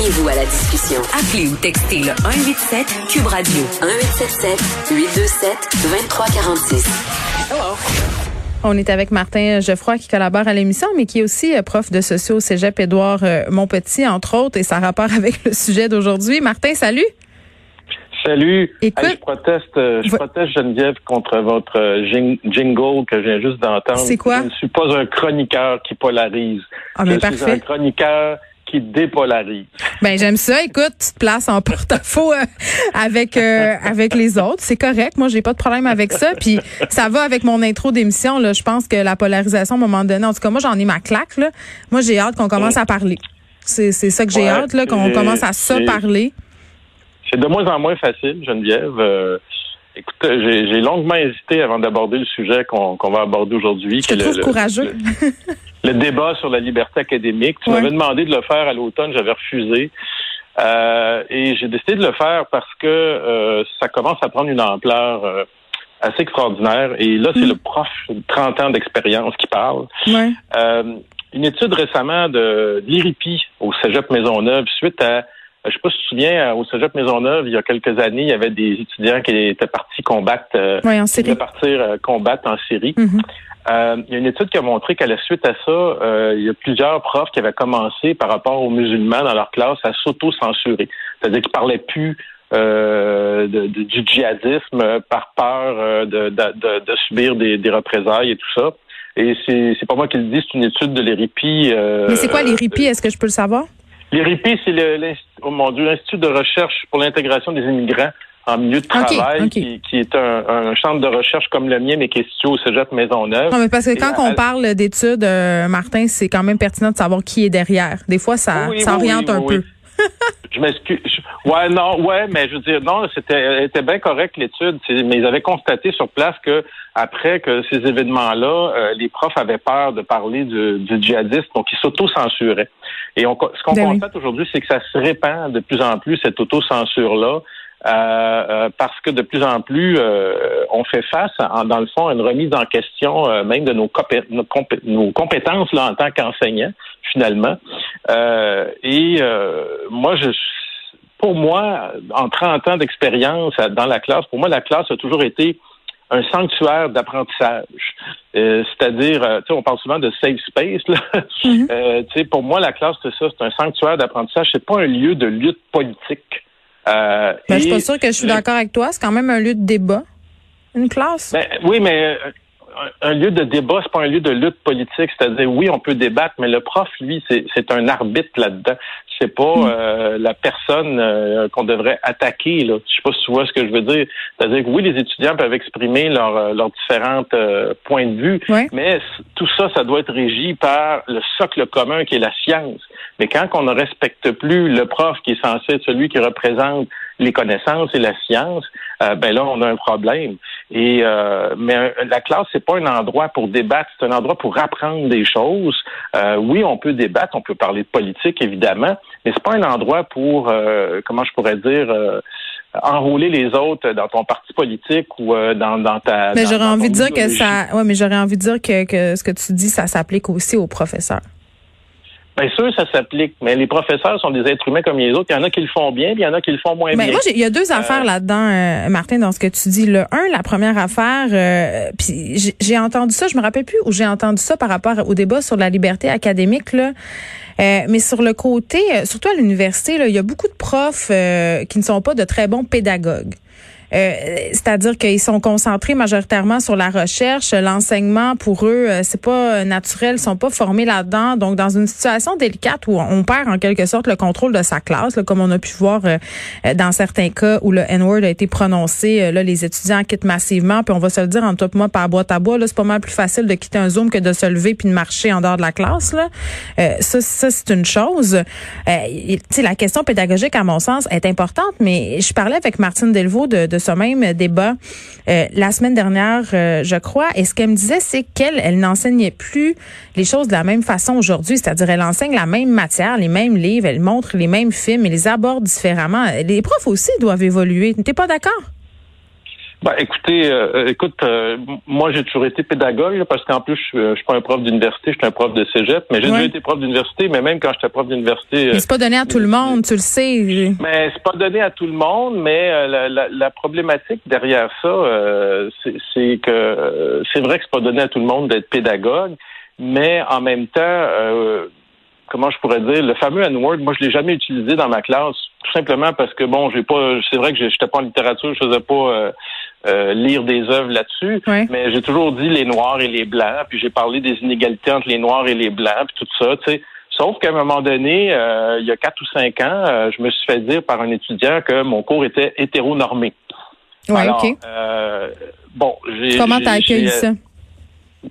Joignez-vous à la discussion. Appelez ou textez le 187 Cube Radio 1877 827 2346. Hello. On est avec Martin Geoffroy qui collabore à l'émission, mais qui est aussi euh, prof de socio au Cégep Édouard euh, Montpetit, entre autres, et ça rapport avec le sujet d'aujourd'hui. Martin, salut. Salut. Écoute, je proteste, euh, je proteste Geneviève contre votre jingle que je viens juste d'entendre. C'est quoi? Je ne suis pas un chroniqueur qui polarise. Ah, mais je parfait. suis un chroniqueur qui dépolarise. Ben j'aime ça. Écoute, tu te places en porte-à-faux euh, avec euh, avec les autres, c'est correct. Moi, j'ai pas de problème avec ça. Puis ça va avec mon intro d'émission. Là, je pense que la polarisation, à un moment donné, en tout cas, moi, j'en ai ma claque. Là. Moi, j'ai hâte qu'on commence à parler. C'est c'est ça que j'ai hâte là, qu'on commence à se parler. C'est de moins en moins facile, Geneviève. Euh, écoute, j'ai longuement hésité avant d'aborder le sujet qu'on va aborder aujourd'hui. Je te trouve courageux. le débat sur la liberté académique. Tu m'avais demandé de le faire à l'automne, j'avais refusé. Euh, et j'ai décidé de le faire parce que euh, ça commence à prendre une ampleur euh, assez extraordinaire. Et là, c'est mm. le prof de 30 ans d'expérience qui parle. une étude récemment de l'IRIPI au Cégep Maisonneuve suite à je sais pas si tu te souviens, au Cégep Maisonneuve, il y a quelques années, il y avait des étudiants qui étaient partis combattre, oui, en Syrie. partir combattre en Syrie. Euh, il y a une étude qui a montré qu'à la suite à ça, euh, il y a plusieurs profs qui avaient commencé par rapport aux musulmans dans leur classe à s'auto-censurer. C'est-à-dire qu'ils parlaient plus euh, de, du djihadisme par peur de, de, subir des, des, représailles et tout ça. Et c'est pas moi qui le dis, c'est une étude de l'ERIPI. Mais c'est quoi l'ERIPI? Est-ce que je peux le savoir? L'ERIPI, c'est l'Institut oh l'Institut de recherche pour l'intégration des immigrants en milieu de travail, Qui, est un, centre de recherche comme le mien, mais qui est situé au Cégep Maisonneuve. Non, mais parce que quand on parle d'études, euh, Martin, c'est quand même pertinent de savoir qui est derrière. Des fois, ça, oriente un peu. Je m'excuse. Ouais, non, ouais, mais je veux dire, non, c'était était bien correct l'étude, mais ils avaient constaté sur place que après que ces événements-là, euh, les profs avaient peur de parler du, du djihadisme, donc ils s'auto-censuraient. Et on, ce qu'on ben constate aujourd'hui, c'est que ça se répand de plus en plus cette auto-censure-là. Euh, euh, parce que de plus en plus, euh, on fait face, dans le fond, à une remise en question même de nos, compétences là, en tant qu'enseignants, finalement. et moi, je pour moi, en 30 ans d'expérience dans la classe, pour moi, la classe a toujours été un sanctuaire d'apprentissage. C'est-à-dire, tu sais, on parle souvent de safe space. Là. Mm-hmm. tu sais, pour moi, la classe, c'est ça, c'est un sanctuaire d'apprentissage. C'est pas un lieu de lutte politique. Euh, ben, je suis pas sûre que je suis d'accord avec toi. C'est quand même un lieu de débat, une classe. Ben, oui, mais euh, un lieu de débat, c'est pas un lieu de lutte politique. C'est-à-dire, oui, on peut débattre, mais le prof, lui, c'est un arbitre là-dedans. C'est pas hmm. euh, la personne euh, qu'on devrait attaquer. Là. Je sais pas si tu vois ce que je veux dire. C'est-à-dire que oui, les étudiants peuvent exprimer leurs leur différents points de vue, mais tout ça, ça doit être régi par le socle commun qui est la science. Mais quand on ne respecte plus le prof qui est censé être celui qui représente les connaissances et la science, euh, ben là, on a un problème. Et euh, mais la classe, c'est pas un endroit pour débattre, c'est un endroit pour apprendre des choses. Euh, oui, on peut débattre, on peut parler de politique, évidemment, mais c'est pas un endroit pour, comment je pourrais dire, enrôler les autres dans ton parti politique ou dans, dans ta. Mais j'aurais envie de dire que ça. Ouais, mais j'aurais envie de dire que, que ce que tu dis, ça s'applique aussi aux professeurs. Bien sûr, ça s'applique, mais les professeurs sont des êtres humains comme les autres. Il y en a qui le font bien, puis il y en a qui le font moins mais bien. Moi, il y a deux affaires euh, là-dedans, euh, Martin, dans ce que tu dis. Le un, la première affaire, euh, puis j'ai entendu ça, je me rappelle plus où j'ai entendu ça par rapport au débat sur la liberté académique là. mais sur le côté, surtout à l'université, il y a beaucoup de profs qui ne sont pas de très bons pédagogues. Euh, c'est-à-dire qu'ils sont concentrés majoritairement sur la recherche. L'enseignement, pour eux, euh, c'est pas naturel, ils sont pas formés là-dedans. Donc, dans une situation délicate où on perd en quelque sorte le contrôle de sa classe, comme on a pu voir dans certains cas où le N-word a été prononcé, là, les étudiants quittent massivement. Puis on va se le dire en top moi par boîte à bois, là, c'est pas mal plus facile de quitter un Zoom que de se lever puis de marcher en dehors de la classe. Là. ça, ça c'est une chose. Euh, la question pédagogique, à mon sens, est importante, mais je parlais avec Martine Delvaux de, de ce même débat euh, la semaine dernière, euh, je crois, et ce qu'elle me disait, c'est qu'elle, elle, n'enseignait plus les choses de la même façon aujourd'hui, c'est-à-dire elle enseigne la même matière, les mêmes livres, elle montre les mêmes films, et les aborde différemment. Les profs aussi doivent évoluer. T'es pas d'accord? Ben, écoutez, euh, écoute, euh, moi j'ai toujours été pédagogue parce qu'en plus je, je suis pas un prof d'université, je suis un prof de cégep, mais j'ai déjà été prof d'université, mais même quand j'étais prof d'université. Mais c'est pas donné à tout le monde, tu le sais. Mais c'est pas donné à tout le monde, mais euh, la, la, la, problématique derrière ça, c'est que c'est vrai que c'est pas donné à tout le monde d'être pédagogue, mais en même temps comment je pourrais dire, le fameux N-word, moi, je l'ai jamais utilisé dans ma classe, tout simplement parce que, bon, j'ai pas, c'est vrai que j'étais pas en littérature, je faisais pas euh, euh, lire des œuvres là-dessus, mais j'ai toujours dit les noirs et les blancs, puis j'ai parlé des inégalités entre les noirs et les blancs, puis tout ça, tu sais. Sauf qu'à un moment donné, euh, il y a quatre ou cinq ans, je me suis fait dire par un étudiant que mon cours était hétéronormé. Oui, OK. bon, j'ai... Comment t'as accueilli ça?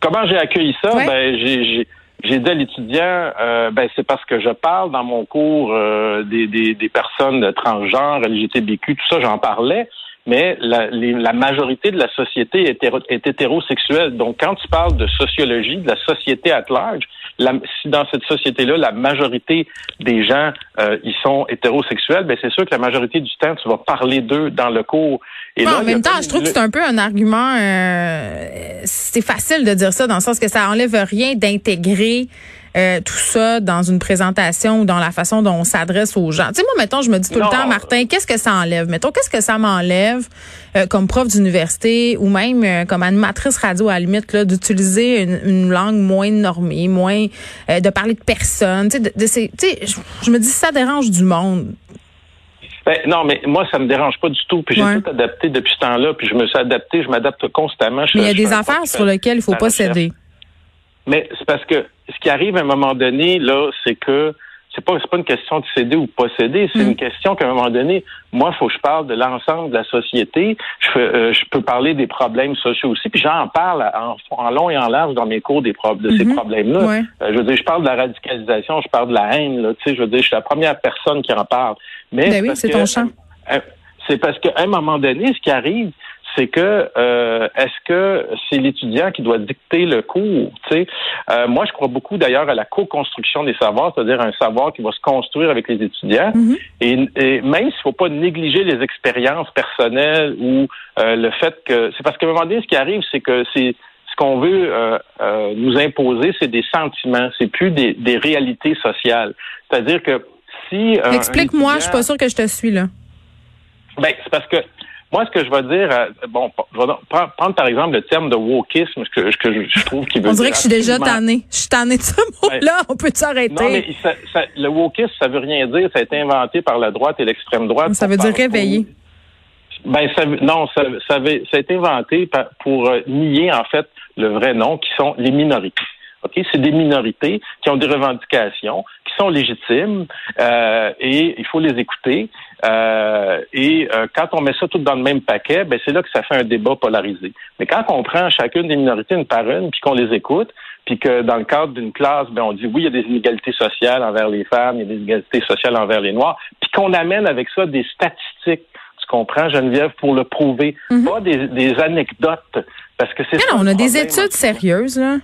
Comment j'ai accueilli ça? Ben, j'ai j'ai dit à l'étudiant, euh, ben c'est parce que je parle dans mon cours euh, des, des, des, personnes transgenres, LGTBQ, tout ça, j'en parlais, mais la, la, majorité de la société est, est, hétérosexuelle. Donc, quand tu parles de sociologie, de la société at large, la, si dans cette société-là, la majorité des gens euh, ils sont hétérosexuels, ben c'est sûr que la majorité du temps, tu vas parler d'eux dans le cours. Et en même temps, je trouve que c'est un peu un argument. Euh, c'est facile de dire ça dans le sens que ça enlève rien d'intégrer euh, tout ça dans une présentation ou dans la façon dont on s'adresse aux gens. Tu sais, moi, mettons, je me dis tout le temps, Martin, qu'est-ce que ça enlève? Mettons, qu'est-ce que ça m'enlève euh, comme prof d'université ou même euh, comme animatrice radio à la limite, d'utiliser une, langue moins normée, moins de parler de personne. Tu sais, je me dis, ça dérange du monde. Ben, non, mais moi, ça me dérange pas du tout. Puis j'ai tout adapté depuis ce temps-là. Puis je me suis adapté, je m'adapte constamment. mais il y a des affaires sur lesquelles il faut pas céder. Mais c'est parce que ce qui arrive à un moment donné, là, c'est que c'est pas pas une question de céder ou pas céder, c'est mm. une question qu'à un moment donné, moi, il faut que je parle de l'ensemble de la société. Je, euh, je peux parler des problèmes sociaux aussi, puis j'en parle en, long et en large dans mes cours des de ces mm-hmm. problèmes-là. Euh, je veux dire, je parle de la radicalisation, je parle de la haine. Là, tu sais, je veux dire, je suis la première personne qui en parle. Mais ben oui, c'est ton champ. Euh, c'est parce qu'à un moment donné, ce qui arrive, c'est que euh, est-ce que c'est l'étudiant qui doit dicter le cours? Euh, moi, je crois beaucoup d'ailleurs à la co-construction des savoirs, c'est-à-dire un savoir qui va se construire avec les étudiants. Mm-hmm. et, même s'il ne faut pas négliger les expériences personnelles ou euh, le fait que c'est parce qu'à un moment donné, ce qui arrive, c'est que c'est ce qu'on veut nous imposer, c'est des sentiments, c'est plus des, des réalités sociales. C'est-à-dire que si explique-moi, je suis pas sûr que je te suis là. Ben, c'est parce que moi, ce que je vais dire, euh, bon, je vais prendre par exemple le terme de wokisme, que, que je trouve qu'il veut On dirait que je suis déjà tanné. Je suis tanné de ce mot-là. On peut s'arrêter? Non, mais le wokisme, ça veut rien dire. Ça a été inventé par la droite et l'extrême droite. Ça veut dire réveiller. Ben, ça, non, ça, ça, a été inventé pour euh, nier, en fait, le vrai nom, qui sont les minorités. OK? C'est des minorités qui ont des revendications, qui sont légitimes, euh, et il faut les écouter. Euh, et euh, quand on met ça tout dans le même paquet, ben c'est là que ça fait un débat polarisé. Mais quand on prend chacune des minorités une par une, puis qu'on les écoute, puis que dans le cadre d'une classe, ben on dit oui, il y a des inégalités sociales envers les femmes, il y a des inégalités sociales envers les noirs, puis qu'on amène avec ça des statistiques. Tu comprends, Geneviève, pour le prouver, mhm. pas des, anecdotes, parce que c'est. on a des études sérieuses là.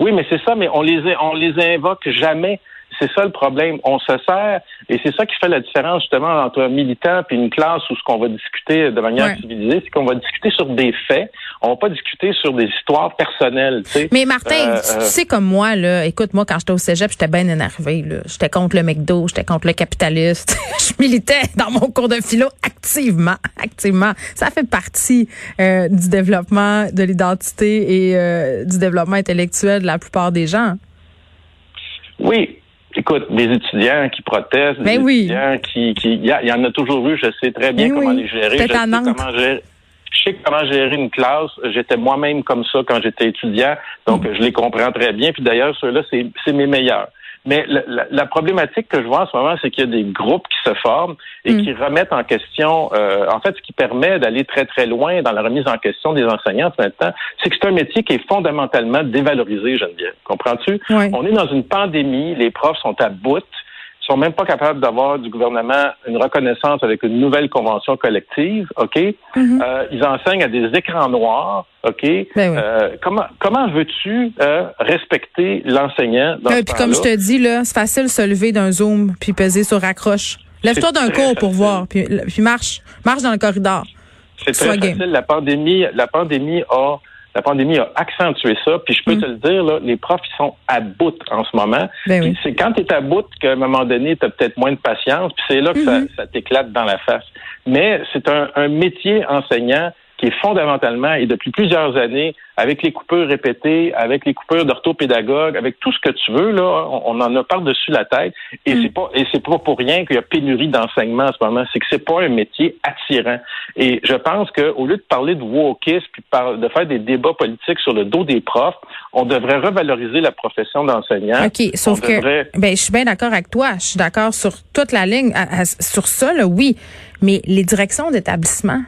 Oui, mais c'est ça, mais on les on les invoque jamais. C'est ça le problème. On se sert, et c'est ça qui fait la différence justement entre un militant et une classe où ce qu'on va discuter de manière civilisée, c'est qu'on va discuter sur des faits. On va pas discuter sur des histoires personnelles. Mais Martin, euh, tu euh, sais comme moi là. Écoute, moi quand j'étais au cégep, j'étais bien énervé. Là. J'étais contre le McDo, j'étais contre le capitaliste. je militais dans mon cours de philo activement, activement. Ça fait partie euh, du développement de l'identité et du développement intellectuel de la plupart des gens. Oui, écoute, des étudiants qui protestent, des Ben oui. étudiants qui, qui, il y, en a toujours eu. Je sais très bien Ben comment oui. les gérer. Je sais comment gérer. Je sais comment gérer une classe. J'étais moi-même comme ça quand j'étais étudiant, donc Mm. je les comprends très bien. Puis d'ailleurs, ceux-là, c'est mes meilleurs. Mais la, la- la problématique que je vois en ce moment, c'est qu'il y a des groupes qui se forment et Mm. qui remettent en question, euh, en fait, ce qui permet d'aller très, très loin dans la remise en question des enseignants en ce temps, c'est que c'est un métier qui est fondamentalement dévalorisé, Geneviève. Comprends-tu? Ouais. On est dans une pandémie, les profs sont à bout, sont même pas capables d'avoir du gouvernement une reconnaissance avec une nouvelle convention collective, OK? Mhm. Euh, ils enseignent à des écrans noirs, OK? Ben oui. Euh, comment comment veux-tu euh, respecter l'enseignant dans ce puis comme je te dis, là, c'est facile de se lever d'un Zoom puis peser sur raccroche. Lève-toi d'un cours pour voir, puis, puis marche. Marche dans le corridor. C'est très game. facile. La pandémie, la pandémie a la pandémie a accentué ça. Puis je peux Mm. te le dire, là, les profs ils sont à bout en ce moment. Ben oui. c'est quand tu es à bout qu'à un moment donné, tu as peut-être moins de patience, puis c'est là que ça, Mhm. ça t'éclate dans la face. Mais c'est un, un métier enseignant qui est fondamentalement, et depuis plusieurs années, avec les coupures répétées, avec les coupures d'orthopédagogues, avec tout ce que tu veux, là, on, on en a par-dessus la tête. Et c'est pas et c'est pas pour rien qu'il y a pénurie d'enseignement en ce moment. C'est que c'est pas un métier attirant. Et je pense qu'au lieu de parler de wokisme puis de faire des débats politiques sur le dos des profs, on devrait revaloriser la profession d'enseignant. OK, sauf On que devrait- ben je suis bien d'accord avec toi, je suis d'accord sur toute la ligne à- à- sur ça là, oui, mais les directions d'établissement,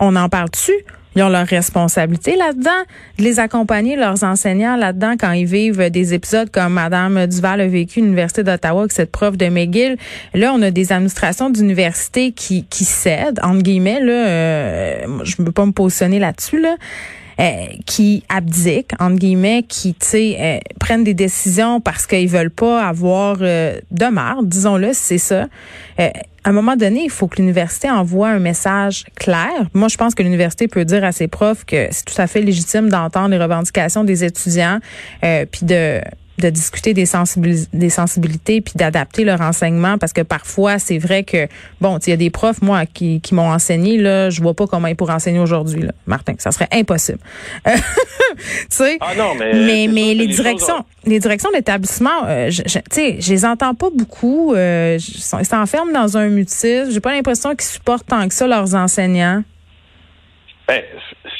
on en parle dessus ils ont leur responsabilité là-dedans, de les accompagner, leurs enseignants là-dedans, quand ils vivent des épisodes comme Madame Duval a vécu à l'Université d'Ottawa avec cette prof de McGill. Là, on a des administrations d'université qui, qui cèdent, entre guillemets, là, euh, je ne peux pas me positionner là-dessus, là. Euh, qui abdiquent, entre guillemets, qui, tu sais, euh, prennent des décisions parce qu'ils veulent pas avoir euh, de marde, disons-le, c'est ça. À un moment donné, il faut que l'université envoie un message clair. Moi, je pense que l'université peut dire à ses profs que c'est tout à fait légitime d'entendre les revendications des étudiants, euh, puis de de discuter des, sensibilis- des sensibilités puis d'adapter leur enseignement parce que parfois c'est vrai que bon il y a des profs moi qui, qui m'ont enseigné là je vois pas comment ils pourraient enseigner aujourd'hui là Martin ça serait impossible tu sais? Ah non, mais mais, les les directions, les directions d'établissement, euh, tu sais, je les entends pas beaucoup. Euh, ils s'enferment dans un mutisme. J'ai pas l'impression qu'ils supportent tant que ça leurs enseignants. Ben,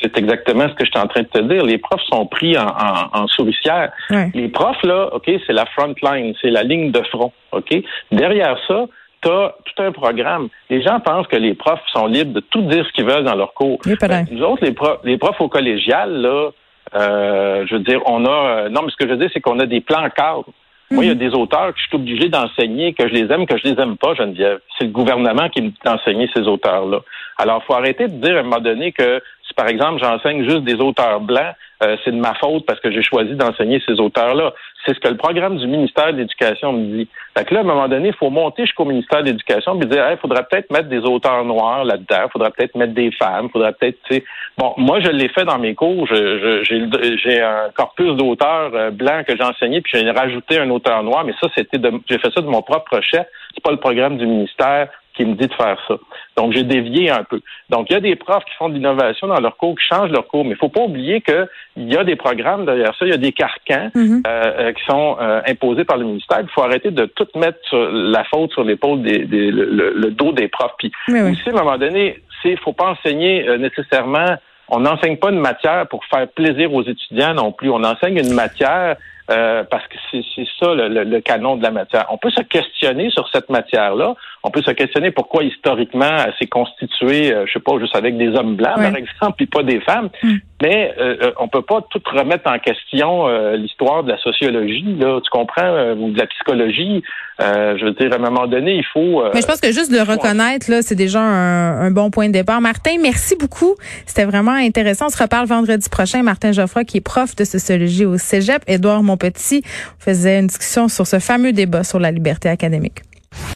c'est exactement ce que je suis en train de te dire. Les profs sont pris en, en, en souricière. Les profs, là, OK, c'est la front line, c'est la ligne de front, OK? Derrière ça, tu as tout un programme. Les gens pensent que les profs sont libres de tout dire ce qu'ils veulent dans leur cours. Oui. Ben, nous autres, les profs, les profs au collégial, là, euh, je veux dire, on a... euh, non, mais ce que je veux dire, c'est qu'on a des plans cadres. Moi, il y a des auteurs que je suis obligé d'enseigner, que je les aime, que je les aime pas, Geneviève. C'est le gouvernement qui me dit d'enseigner ces auteurs-là. Alors, faut arrêter de dire à un moment donné que si, par exemple, j'enseigne juste des auteurs blancs, euh, c'est de ma faute parce que j'ai choisi d'enseigner ces auteurs-là. C'est ce que le programme du ministère de l'Éducation me dit. Fait que là, à un moment donné, il faut monter jusqu'au ministère de l'Éducation et dire, il faudrait peut-être mettre des auteurs noirs là-dedans, il faudrait peut-être mettre des femmes, il faudrait peut-être, tu sais. Bon, moi, je l'ai fait dans mes cours. J'ai un corpus d'auteurs euh, blancs que j'ai enseigné, puis j'ai rajouté un auteur noir, mais ça, c'était j'ai fait ça de mon propre chef. C'est pas le programme du ministère qui me dit de faire ça. Donc, j'ai dévié un peu. Donc, il y a des profs qui font de l'innovation dans leurs cours, qui changent leurs cours, mais il faut pas oublier qu'il y a des programmes derrière ça, il y a des carcans Mhm. euh, euh, qui sont euh, imposés par le ministère. Il faut arrêter de tout mettre sur la faute sur l'épaule des, des le, le- le dos des profs. Puis Oui, oui. aussi, à un moment donné, c'est faut pas enseigner euh, nécessairement. On n'enseigne pas une matière pour faire plaisir aux étudiants non plus. On enseigne une matière euh, parce que c'est ça le, le- le canon de la matière. On peut se questionner sur cette matière-là. On peut se questionner pourquoi historiquement elle s'est constituée, euh, je sais pas, juste avec des hommes blancs, par exemple, puis pas des femmes. Mm. Mais euh, euh, on peut pas tout remettre en question euh, l'histoire de la sociologie, là, tu comprends, euh, ou de la psychologie. Euh, je veux dire, à un moment donné, il faut. euh, Mais je pense que juste de le reconnaître, là, c'est déjà un, un bon point de départ. Martin, merci beaucoup. C'était vraiment intéressant. On se reparle vendredi prochain. Martin Geoffroy, qui est prof de sociologie au Cégep. Édouard Monpetit faisait une discussion sur ce fameux débat sur la liberté académique.